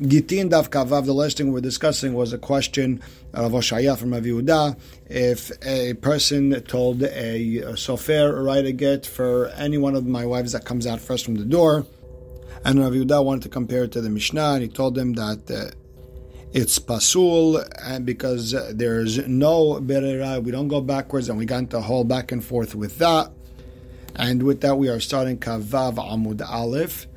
Gittin Daf Kavav, the last thing we are discussing was a question of Oshaya from Rav Yehuda. If a person told a, a sofer write a get for any one of my wives that comes out first from the door, and Rav Yehuda wanted to compare it to the Mishnah, and he told them that uh, it's pasul, and because there's no berera, we don't go backwards, and we got into a whole back and forth with that. And with that, we are starting Kavav Amud Aleph,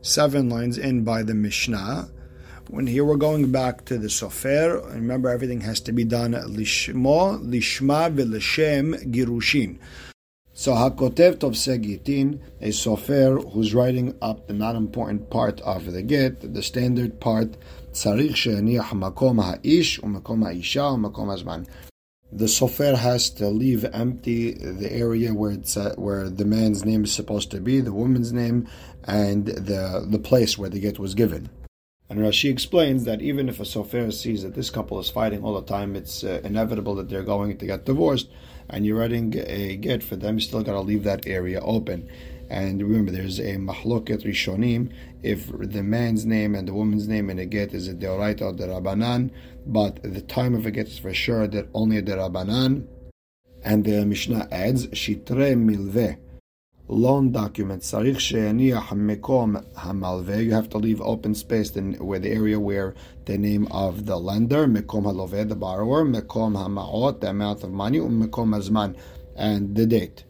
seven lines in by the Mishnah. When here we're going back to the Sofer, remember everything has to be done lishmo, lishma, v'leshem girushin. So Hakotev Tovse Gitin, a Sofer who's writing up the not important part of the get, the standard part, u'makom hazman. The sofer has to leave empty the area where it's uh, where the man's name is supposed to be, the woman's name, and the the place where the get was given. And Rashi explains that even if a sofer sees that this couple is fighting all the time, it's uh, inevitable that they're going to get divorced, and you're writing a get for them, you still got to leave that area open. And remember, there's a mahloket rishonim if the man's name and the woman's name in a get is a deoraita or derabanan, but the time of a get is for sure that only a derabanan. And the Mishnah adds, shitre milveh loan document, you have to leave open space in where the area where the name of the lender, mekom haloveh, the borrower, mekom hamaot, the amount of money, mekom hazman, and the date.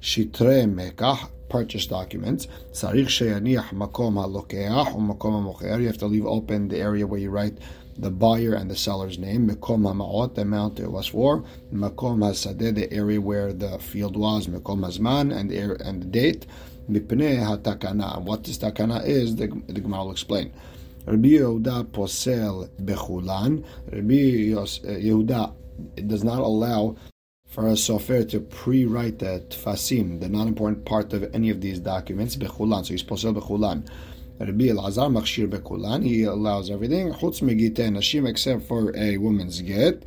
Shitre mekah, purchase documents. Sarich sheyaniach makom halokeach, makom hamocher, you have to leave open the area where you write the buyer and the seller's name, Mekom HaMa'ot, the amount it was for, Mekom HaSadeh, the area where the field was, Mekom HaZman, and the, and the date, Mipnei HaTakana. What this takana is, the, the Gemara will explain. Rabbi Yehuda posel bechulan. Rabbi uh, Yehuda does not allow for a sofer to pre-write the tfasim, the non-important part of any of these documents, bechulan. So he's posel bechulan. Rabbi Elazar Machshir Bekulan, he allows everything, Chutz Megite Nashim, except for a woman's get.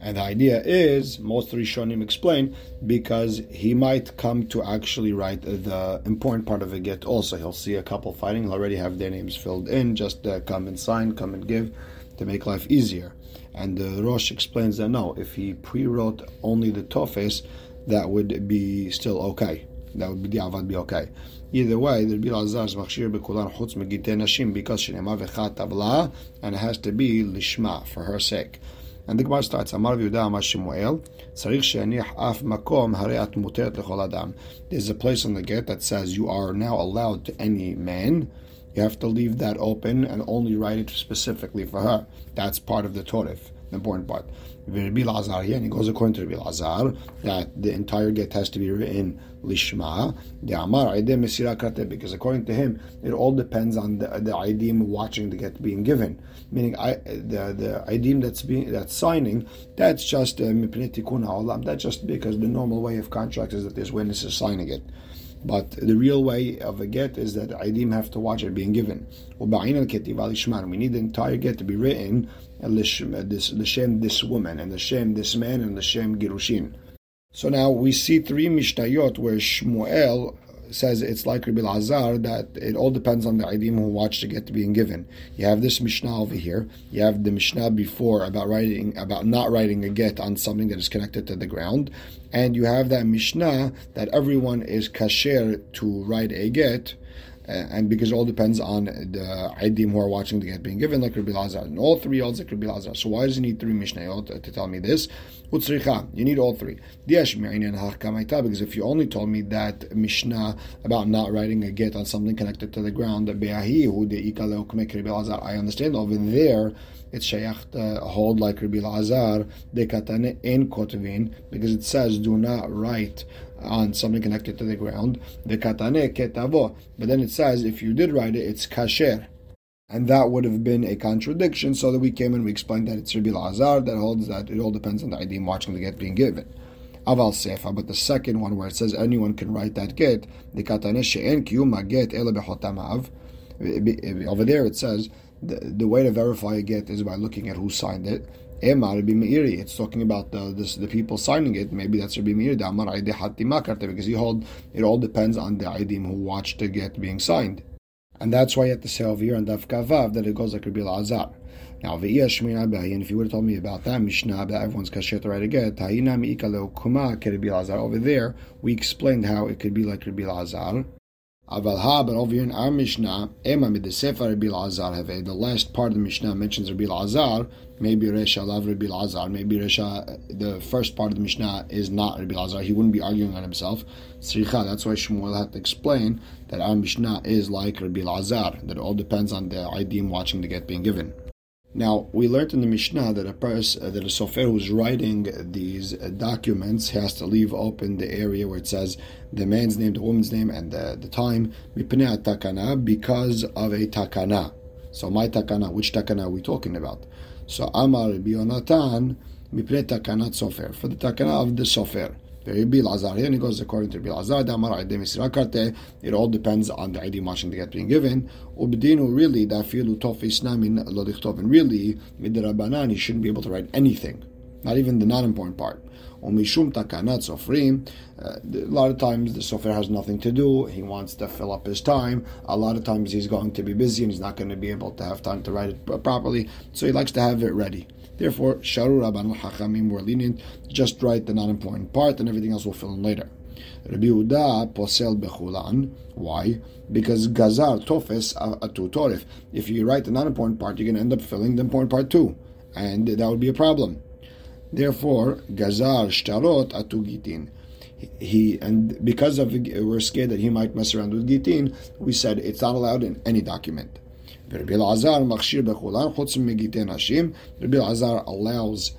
And the idea is, most Rishonim explain, because he might come to actually write the important part of a get also. He'll see a couple fighting, he'll already have their names filled in, just uh, come and sign, come and give, to make life easier. And the Rosh explains that no, if he pre wrote only the Tofes, that would be still okay. That would be the Avad be okay. Either way, the Rabbi Lazar is machshir bekulan chutz megitei nashim because shenema v'chat tavla and it has to be lishma for her sake. And the Gemara starts, Amar v'Yehuda Amar Shemuel, Tzarich she'aniach af makom harei at muteret lechol adam. There's a place on the gate that says you are now allowed to any man. You have to leave that open and only write it specifically for her. That's part of the Torah important part. Rabbi Lazar here, and he goes according to Rabbi Lazar that the entire get has to be written lishma. The Amar mesira because according to him, it all depends on the the idim watching the get being given. Meaning, I, the the idim that's being that's signing, that's just uh, That's just because the normal way of contracts is that there's witnesses signing it. But the real way of a get is that Idim have to watch it being given. We need the entire get to be written uh, uh, this L'shem this woman, and L'shem this man, and L'shem Girushin. So now we see three Mishnayot where Shmuel says it's like Rabbi Lazar that it all depends on the Idim who watch the get to being given. You have this Mishnah over here. You have the Mishnah before about writing about not writing a get on something that is connected to the ground, and you have that Mishnah that everyone is kasher to write a get and because it all depends on the Idim who are watching the get being given, like Rabbi Lazar. And all three odds like Rabbi Lazar. So why does he need three Mishnayot to tell me this? You need all three. Because if you only told me that Mishnah about not writing a get on something connected to the ground, I understand over there it's shayach to hold like Rabbi Lazar, dekatane in kotvin, because it says do not write on something connected to the ground. Dekatane ketavo. But then it says if you did write it, it's kasher. And that would have been a contradiction, so that we came and we explained that it's Rabbi Lazar that holds that it all depends on the idim watching the get being given. Aval Sefa, but the second one where it says anyone can write that get, the katane she'en kiyuma get ele behotamav. Eh, eh, over there it says the, the way to verify a get is by looking at who signed it. Emar Rabbi. It's talking about the this, the people signing it. Maybe that's Rabbi Meiri. Amar because he hold it all depends on the idim who watched the get being signed. And that's why you have to say over here on Daf Kavav that it goes like Rabbi Lazar. Now, and if you would have told me about that Mishnah, that everyone's kasher to write again, over there, we explained how it could be like Rabbi Lazar. Aval ha, but over here in our Mishnah, Ema Sefer Rabbi Lazar have the last part of the Mishnah mentions Rabbi Lazar. Maybe Resha love Rabbi Lazar. Maybe Resha, the first part of the Mishnah is not Rabbi Lazar. He wouldn't be arguing on himself. Sricha, that's why Shmuel had to explain that our Mishnah is like Rabbi Lazar. That all depends on the idim watching the get being given. Now, we learned in the Mishnah that a person, that a sofer who's writing these documents has to leave open the area where it says the man's name, the woman's name, and the, the time, takana, because of a takana. So, my takana, which takana are we talking about? So, Amar Bionatan, mipne takanat sofer, for the takana of the sofer. It all depends on the ID matching that being given. Ubdinu really, dafilu tofis namin and really, midrabanan, he shouldn't be able to write anything, not even the non-important part. Omishum takanat sofrim. Uh, a lot of times the sofer has nothing to do. He wants to fill up his time. A lot of times he's going to be busy and he's not going to be able to have time to write it properly. So he likes to have it ready. Therefore, Sharu Rabban Hachamim were lenient, just write the non important part and everything else will fill in later. Rabbi Yehuda posel bechulan. Why? Because gazar tofes atu torif. If you write the non important part, you're going to end up filling the important part too, and that would be a problem. Therefore, gazar shtarot atu gitin. He and because of we're scared that he might mess around with gitin, we said it's not allowed in any document. Rabbi Elazar machshir nashim. Rabbi Elazar allows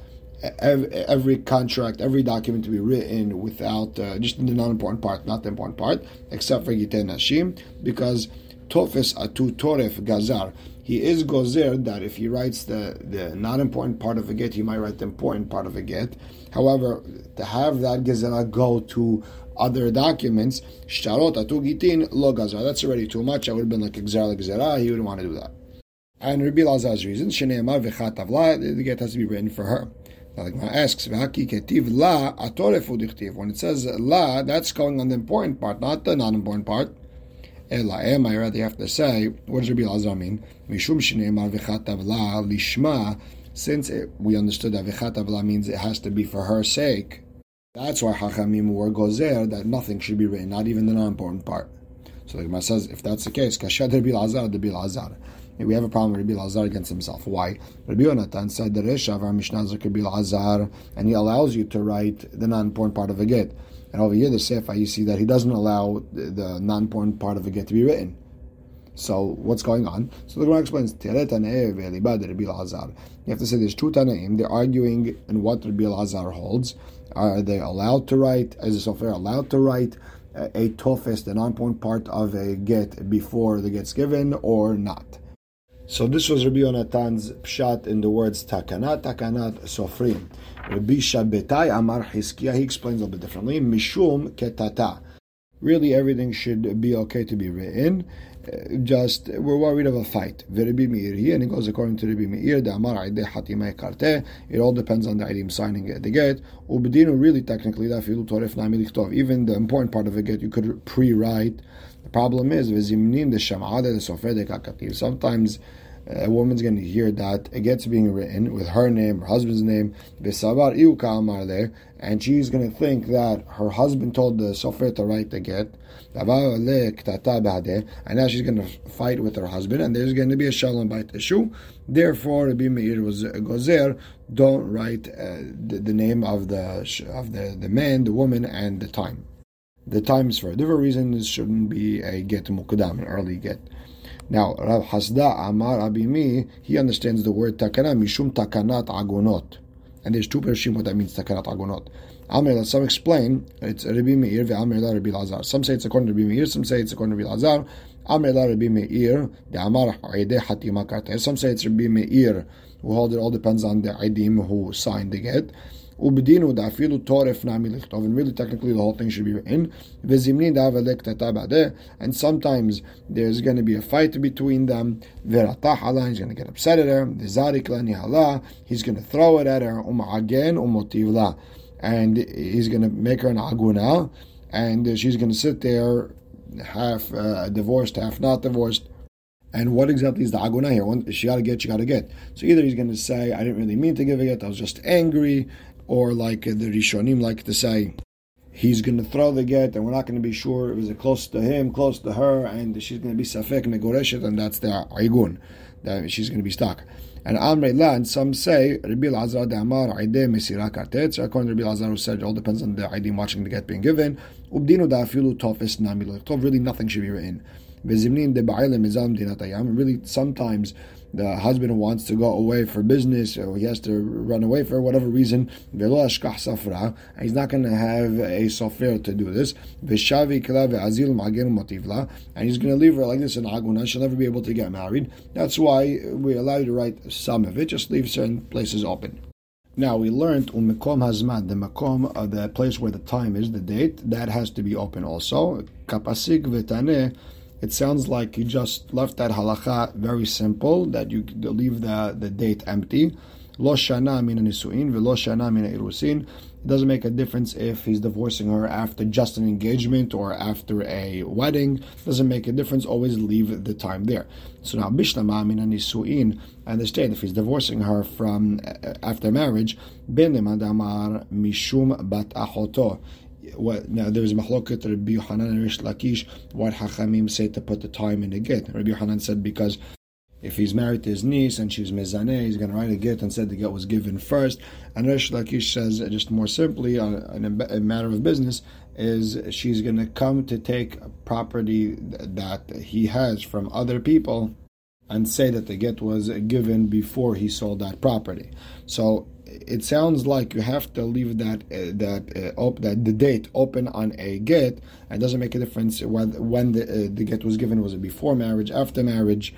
every contract, every document to be written without uh, just the non-important part, not the important part, except for gitei nashim, because tofes atu toref gazar. He is gozer that if he writes the, the not important part of a get, he might write the important part of a get. However, to have that gezerah go to other documents, shtarot atugitin lo gazar. That's already too much. I would have been like gzera gzera. He wouldn't want to do that. And Rabbi Lazar's reason, sheneemar v'chat avla, the get has to be written for her. Now, like Gemara asks, v'haki ketiv la atorefu. When it says la, that's going on the important part, not the non-important part. Ela I rather have to say, what does Rabbi Lazar mean? Mishum sheneemar v'chat avla lishma. Since it, we understood that v'chat avla means it has to be for her sake. That's why Hachamim were gozer that nothing should be written, not even the non-important part. So the Gemara says, if that's the case, Kashad Rabbi Lazar, Rabbi Lazar. We have a problem with Rabbi Lazar against himself. Why? Rabbi Yonatan said the Resha of our Mishnah is Rabbi Lazar, and he allows you to write the non-important part of a get. And over here, the Sefer, you see that he doesn't allow the non-important part of a get to be written. So what's going on? So the Gemara explains, You have to say there's two Tanaim, they're arguing in what Rabbi Lazar holds. Are they allowed to write, as a sofer, allowed to write a tofes, the non-point part of a get before the get's given, or not? So this was Rabbi Yonatan's pshat in the words takanat, takanat, sofrim. Rabbi Shabbetai Amar Hiskia, he explains a little bit differently. Mishum ketata. Really, everything should be okay to be written uh, just we're worried of a fight. Rabbi Meir here, and it goes according to Rabbi Meir, the Amar Hatimai Karte. It all depends on the idim signing at the get. Ubedinu really technically that Even the important part of the get you could pre-write. The problem is the shamada the sofer Sometimes a woman's going to hear that it gets being written with her name, her husband's name, and she's going to think that her husband told the sofer to write the get, and now she's going to fight with her husband, and there's going to be a shalom bait issue. Therefore, Rabbi Meir was a gozer, don't write uh, the, the, name of the of the, the man, the woman, and the time. The times for different reason. Shouldn't be a get mukadam, an early get. Now, Rav Hasda Amar Abimi, he understands the word takana, mishum takanat agonot. And there's two pershim what that means, takanat agonot. Amr, some explain, it's Rabbi Meir, ve'amr la Rabbi Lazar. Some say it's according to Rabbi Meir, some say it's according to Rabbi Lazar. Amr la Rabbi Meir, the Amar Haideh Hatima. Some say it's Rabbi Meir, who hold it all depends on the Aidim who signed the get. Ubdinu da'afilu toref nami lichtov. And really, technically, the whole thing should be written. V'zimnin da'avelek And sometimes there's going to be a fight between them. V'ratah hala. He's going to get upset at her. V'zarik la nihala. He's going to throw it at her. Um'agen u'motiv And he's going to make her an aguna. And she's going to sit there half uh, divorced, half not divorced. And what exactly is the aguna here? She got to get, she got to get. So either he's going to say, I didn't really mean to give a get, I was just angry, or like the Rishonim like to say, he's going to throw the get, and we're not going to be sure was it close to him, close to her, and she's going to be safek megoreshet, and that's the aigun, that she's going to be stuck. And Amrei and some say Rabbi Lazar de Amar Aide Mesira Kartet. According to Rabbi Lazar, who said it all depends on the Aidim watching the get being given. Ubdinu da afilu tofes namilo. Tov really nothing should be written. Really, sometimes the husband wants to go away for business or he has to run away for whatever reason, he's not going to have a sofer to do this. And he's going to leave her like this in Aguna. She'll never be able to get married. That's why we allow you to write some of it. Just leave certain places open. Now we learned umikom hazman, the makom, uh, the place where the time is, the date, that has to be open also. Kapasik v'taneh it sounds like you just left that halacha very simple, that you leave the, the date empty. Lo shana mina nisuin velo shana mina irusin. It doesn't make a difference if he's divorcing her after just an engagement or after a wedding. It doesn't make a difference. Always leave the time there. So now bishlama mina nisuin. I understand if he's divorcing her from uh, after marriage. Ben mishum bat achoto what now there's mahloket Rabbi Yohanan and Resh Lakish what Hachamim say to put the time in the get. Rabbi Yohanan said because if he's married to his niece and she's mezaneh, he's going to write a get and said the get was given first. And Resh Lakish says just more simply, on uh, a matter of business, is she's going to come to take property that he has from other people and say that the get was given before he sold that property. So it sounds like you have to leave that uh, that uh, op- that the date open on a get. It doesn't make a difference when when the uh, the get was given. Was it before marriage, after marriage?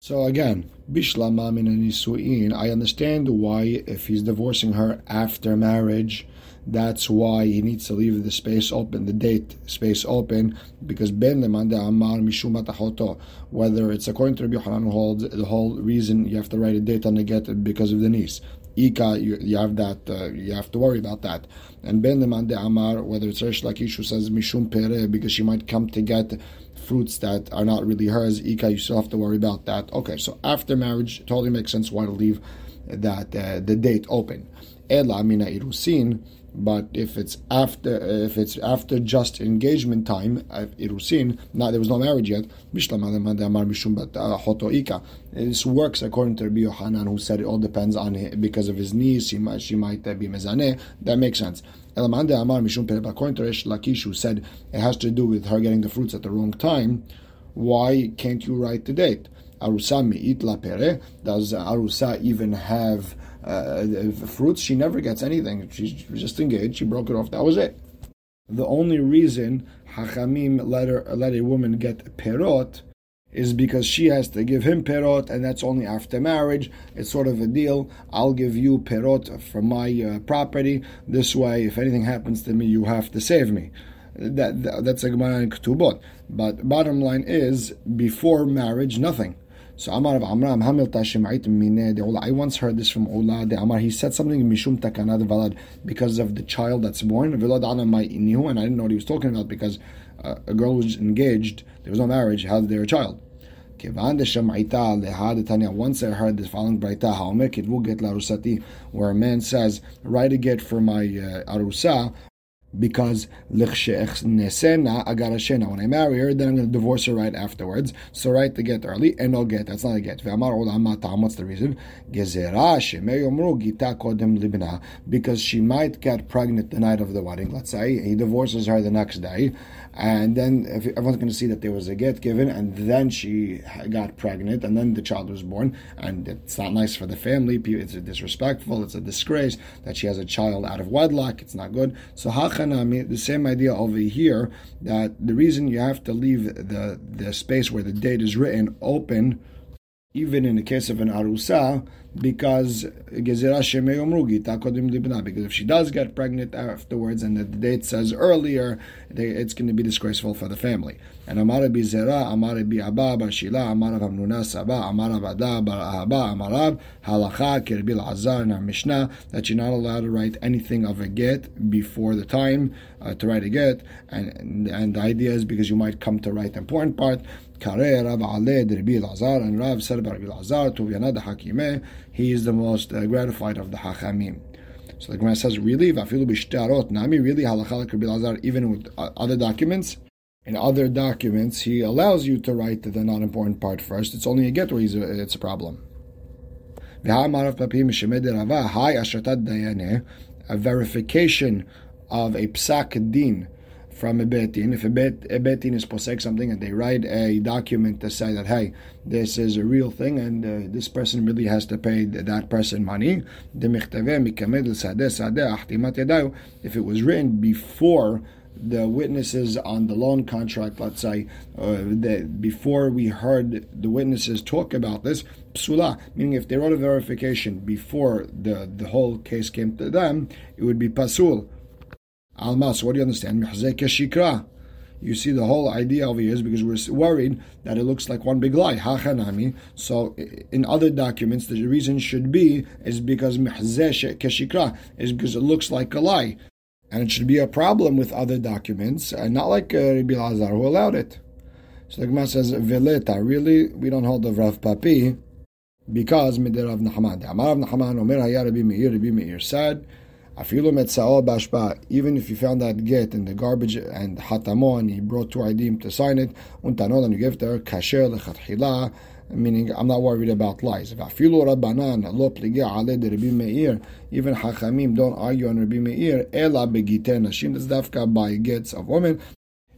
So again, bishlama min nisuin. I understand why if he's divorcing her after marriage, that's why he needs to leave the space open, the date space open, because ben lemanda amar mishum Whether it's according to Rabbi Hanan holds the whole reason you have to write a date on the get because of the niece. Ika, you, you have that, uh, you have to worry about that. And Ben Leman Amar, whether it's Resh Lakish who says Mishum Pere, because she might come to get fruits that are not really hers, Ika, you still have to worry about that. Okay, so after marriage, totally makes sense why to leave that uh, the date open. Ela Mina Irusin, but if it's after if it's after just engagement time, uh, irusin, now there was no marriage yet. Uh, this works according to Rabbi Yohanan, who said it all depends on because of his niece. She might she might be mezaneh. That makes sense. According to Resh Lakish, who said it has to do with her getting the fruits at the wrong time. Why can't you write the date? Arusa mi'it la pere. Does Arusa even have uh, fruits? She never gets anything. She's just engaged. She broke it off. That was it. The only reason Hachamim let, her, let a woman get perot is because she has to give him perot, and that's only after marriage. It's sort of a deal. I'll give you perot from my uh, property. This way, if anything happens to me, you have to save me. That, that that's a Gemara in Ketubot. But bottom line is, before marriage, nothing. So Amar of Amram Hamil Tashimait Mine de I once heard this from Ulla de Amar. He said something Mishum Takanad Valad because of the child that's born. Vilad Ana Inihu, and I didn't know what he was talking about because uh, a girl was engaged, there was no marriage, how did a child? Once I heard this following Braita, where a man says, Write a get for my uh, Arusa, because when I marry her, then I'm going to divorce her right afterwards. So write the get early and no get. That's not a get. What's the reason? Because she might get pregnant the night of the wedding. Let's say he divorces her the next day, and then everyone's going to see that there was a get given, and then she got pregnant, and then the child was born, and it's not nice for the family. It's disrespectful. It's a disgrace that she has a child out of wedlock. It's not good. So the same idea over here that the reason you have to leave the, the space where the date is written open, even in the case of an arusa, because because if she does get pregnant afterwards and the date says earlier, it's going to be disgraceful for the family. And Amar Zera, Amar Abba, Bar Shila, Amar Hamnuna Saba, Amar Avada, Bar Ahaba, Amarav, Halacha, Kirbil Azar our Mishnah, that you're not allowed to write anything of a get before the time uh, to write a get. And, and, and the idea is because you might come to write the important part. Kare Rav Aled Rabbi Lazar and Rav said about Rabbi Lazar to Yanad Hakime, he is the most uh, gratified of the Hachamim. So the Gemara says, really, Vafilu b'shtarot nami, really halacha like Rabbi Lazar, even with uh, other documents. In other documents, he allows you to write the not important part first. It's only a get where a, it's a problem. A verification of a psak din from a betin. If a, bet, a betin is posek something and they write a document to say that, hey, this is a real thing and uh, this person really has to pay that person money, if it was written before the witnesses on the loan contract, let's say, uh, before we heard the witnesses talk about this, psula, meaning if they wrote a verification before the, the whole case came to them, it would be pasul. Almas, what do you understand? shikra. You see, the whole idea over here is because we're worried that it looks like one big lie. Hachanami. So, in other documents, the reason should be is because keshikra is because it looks like a lie, and it should be a problem with other documents, and not like uh, Rabbi Lazar who allowed it. So the Gemara says, "Veleta." Really, we don't hold the Rav Papi because midirav Nahaman. Amar Rav Nahaman Omer Hayar Rabbi Meir. Rabbi Meir said. Even if you found that get in the garbage and hatamo and he brought two idim to sign it, untanol and you give her kasher meaning I'm not worried about lies. Even Hachamim don't argue on Rabbi Meir, ela dafka by gets of women,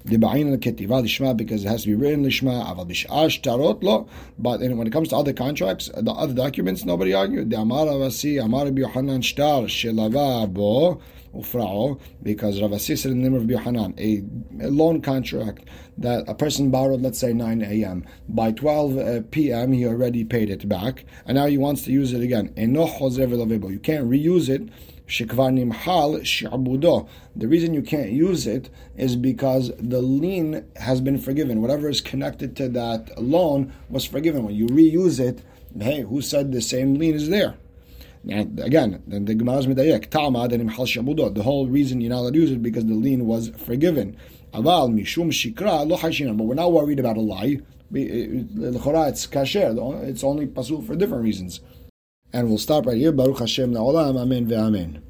because it has to be written lishma, aval bish'ash tarot lo. But when it comes to other contracts, the other documents, nobody argued. The Amar Rav Assi, Amar Rabbi Yohanan shtar shelava bo ufra'o, because Rav Assi said in the name of Yohanan, a, a loan contract that a person borrowed, let's say 9 a.m. By 12 uh, p.m., he already paid it back, and now he wants to use it again. You can't reuse it nimhal. The reason you can't use it is because the lien has been forgiven. Whatever is connected to that loan was forgiven. When you reuse it, hey, who said the same lien is there? And again, then the Gemara is medayek. Ta'amad and imhal shi'abudo. The whole reason you're not allowed to use it because the lien was forgiven. Aval mishum shikra But we're not worried about a lie. Eh, eh, it's kasher. It's only pasul for different reasons. And we'll stop right here. Baruch Hashem la'olam. Amen ve'amen.